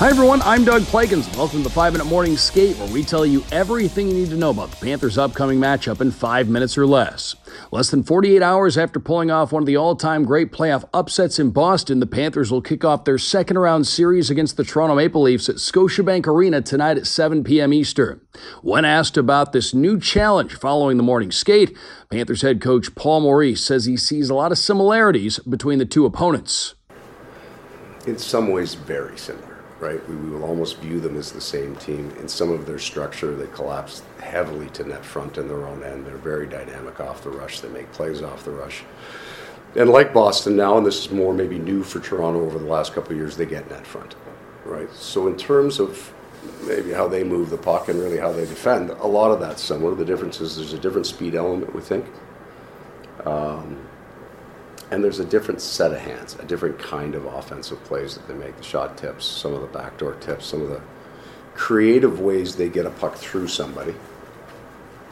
Hi, everyone. I'm Doug Plagens. Welcome to the 5 Minute Morning Skate, where we tell you everything you need to know about the Panthers' upcoming matchup in five minutes or less. Less than 48 hours after pulling off one of the all time great playoff upsets in Boston, the Panthers will kick off their second round series against the Toronto Maple Leafs at Scotiabank Arena tonight at 7 p.m. Eastern. When asked about this new challenge following the morning skate, Panthers head coach Paul Maurice says he sees a lot of similarities between the two opponents. In some ways, very similar right? We, we, will almost view them as the same team. In some of their structure, they collapse heavily to net front in their own end. They're very dynamic off the rush. They make plays off the rush. And like Boston now, and this is more maybe new for Toronto over the last couple of years, they get net front, right? So in terms of maybe how they move the puck and really how they defend, a lot of that's similar. The difference is there's a different speed element, we think. Um, and there's a different set of hands, a different kind of offensive plays that they make. The shot tips, some of the backdoor tips, some of the creative ways they get a puck through somebody.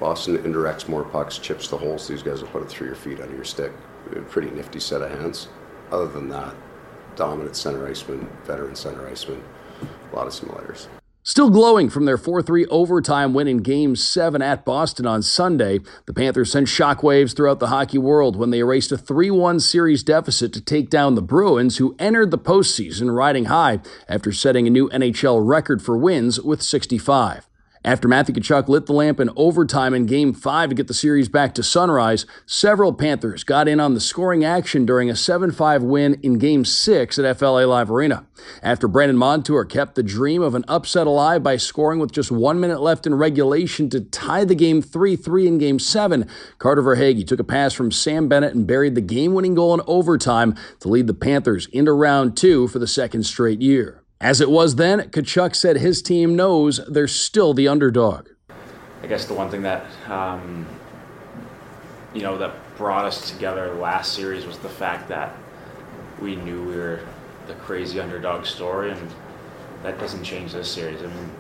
Boston indirects more pucks, chips the holes. These guys will put it through your feet under your stick. Pretty nifty set of hands. Other than that, dominant center iceman, veteran center iceman, a lot of similarities. Still glowing from their 4 3 overtime win in Game 7 at Boston on Sunday, the Panthers sent shockwaves throughout the hockey world when they erased a 3 1 series deficit to take down the Bruins, who entered the postseason riding high after setting a new NHL record for wins with 65. After Matthew Tkachuk lit the lamp in overtime in Game 5 to get the series back to sunrise, several Panthers got in on the scoring action during a 7-5 win in Game 6 at FLA Live Arena. After Brandon Montour kept the dream of an upset alive by scoring with just one minute left in regulation to tie the game 3-3 in Game 7, Carter Verhaeghe took a pass from Sam Bennett and buried the game-winning goal in overtime to lead the Panthers into round two for the second straight year. As it was then, Tkachuk said his team knows they're still the underdog. I guess the one thing that um, you know that brought us together last series was the fact that we knew we were the crazy underdog story, and that doesn't change this series. I mean,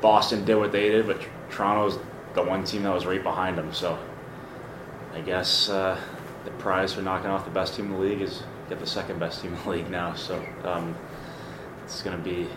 Boston did what they did, but Toronto's the one team that was right behind them. So I guess uh, the prize for knocking off the best team in the league is get the second best team in the league now. So. Um, it's going to be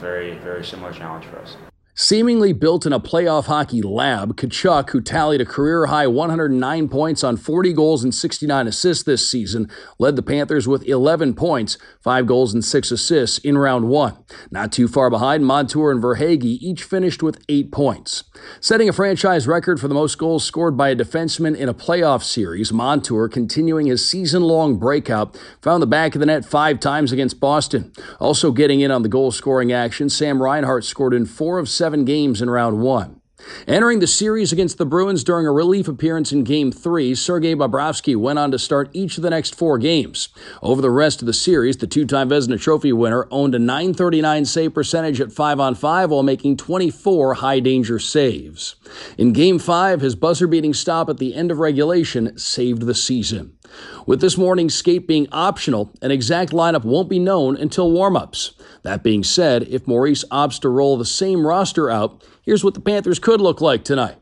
very, very similar challenge for us. Seemingly built in a playoff hockey lab, Tkachuk, who tallied a career high 109 points on 40 goals and 69 assists this season, led the Panthers with 11 points, 5 goals and 6 assists in round 1. Not too far behind, Montour and Verhaeghe each finished with 8 points. Setting a franchise record for the most goals scored by a defenseman in a playoff series, Montour, continuing his season long breakout, found the back of the net five times against Boston. Also getting in on the goal scoring action, Sam Reinhart scored in 4 of 7 seven games in round one. Entering the series against the Bruins during a relief appearance in Game 3, Sergei Bobrovsky went on to start each of the next four games. Over the rest of the series, the two-time Vezina Trophy winner owned a 939 save percentage at 5 on 5 while making 24 high-danger saves. In Game 5, his buzzer-beating stop at the end of regulation saved the season. With this morning's skate being optional, an exact lineup won't be known until warm-ups. That being said, if Maurice opts to roll the same roster out, here's what the Panthers could look like tonight.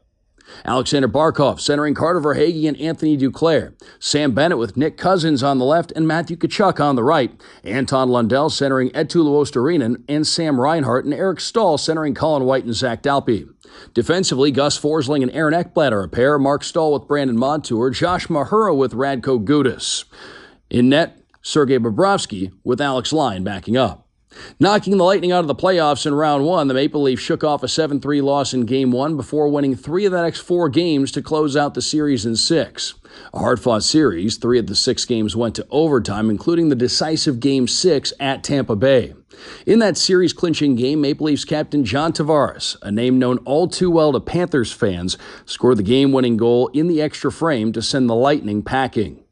Alexander Barkov centering Carter Verhaeghe and Anthony Duclair. Sam Bennett with Nick Cousins on the left and Matthew Tkachuk on the right. Anton Lundell centering Eetu Luostarinen and Sam Reinhart and Eric Staal centering Colin White and Zach Dalpe. Defensively, Gus Forsling and Aaron Ekblad are a pair. Marc Staal with Brandon Montour. Josh Mahura with Radko Gudas. In net, Sergei Bobrovsky with Alex Lyon backing up. Knocking the Lightning out of the playoffs in round one, the Maple Leafs shook off a 7 3 loss in game one before winning three of the next four games to close out the series in six. A hard fought series, three of the six games went to overtime, including the decisive game six at Tampa Bay. In that series clinching game, Maple Leafs captain John Tavares, a name known all too well to Panthers fans, scored the game winning goal in the extra frame to send the Lightning packing.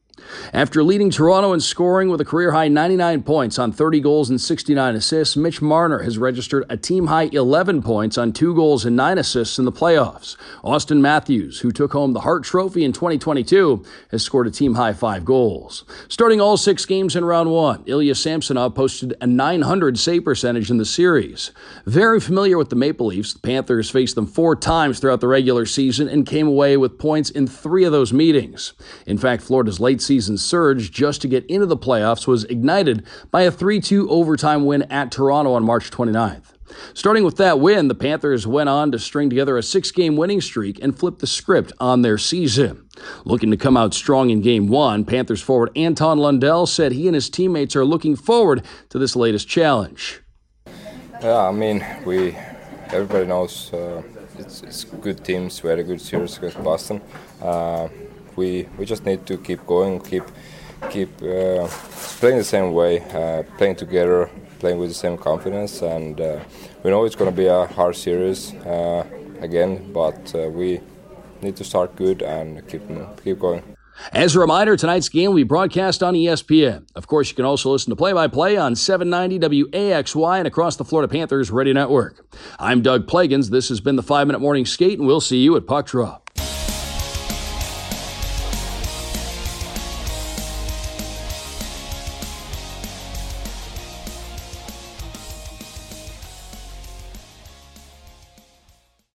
After leading Toronto in scoring with a career high 99 points on 30 goals and 69 assists, Mitch Marner has registered a team high 11 points on 2 goals and 9 assists in the playoffs. Auston Matthews, who took home the Hart Trophy in 2022, has scored a team high 5 goals. Starting all 6 games in round 1, Ilya Samsonov posted a 900 save percentage in the series. Very familiar with the Maple Leafs, the Panthers faced them 4 times throughout the regular season and came away with points in 3 of those meetings. In fact, Florida's late season season surge just to get into the playoffs was ignited by a 3 2 overtime win at Toronto on March 29th. Starting with that win, the Panthers went on to string together a six game winning streak and flip the script on their season. Looking to come out strong in game one, Panthers forward Anton Lundell said he and his teammates are looking forward to this latest challenge. Yeah, I mean, we everybody knows uh, it's, it's, good teams. We had a good series against Boston. Uh, we we just need to keep going, keep keep uh, playing the same way, uh, playing together, playing with the same confidence, and uh, we know it's going to be a hard series uh, again, but we need to start good and keep keep going. As a reminder, tonight's game will be broadcast on ESPN. Of course, you can also listen to play by play on 790 WAXY and across the Florida Panthers Radio Network. I'm Doug Plagens. This has been the 5 Minute Morning Skate, and we'll see you at Puck Drop.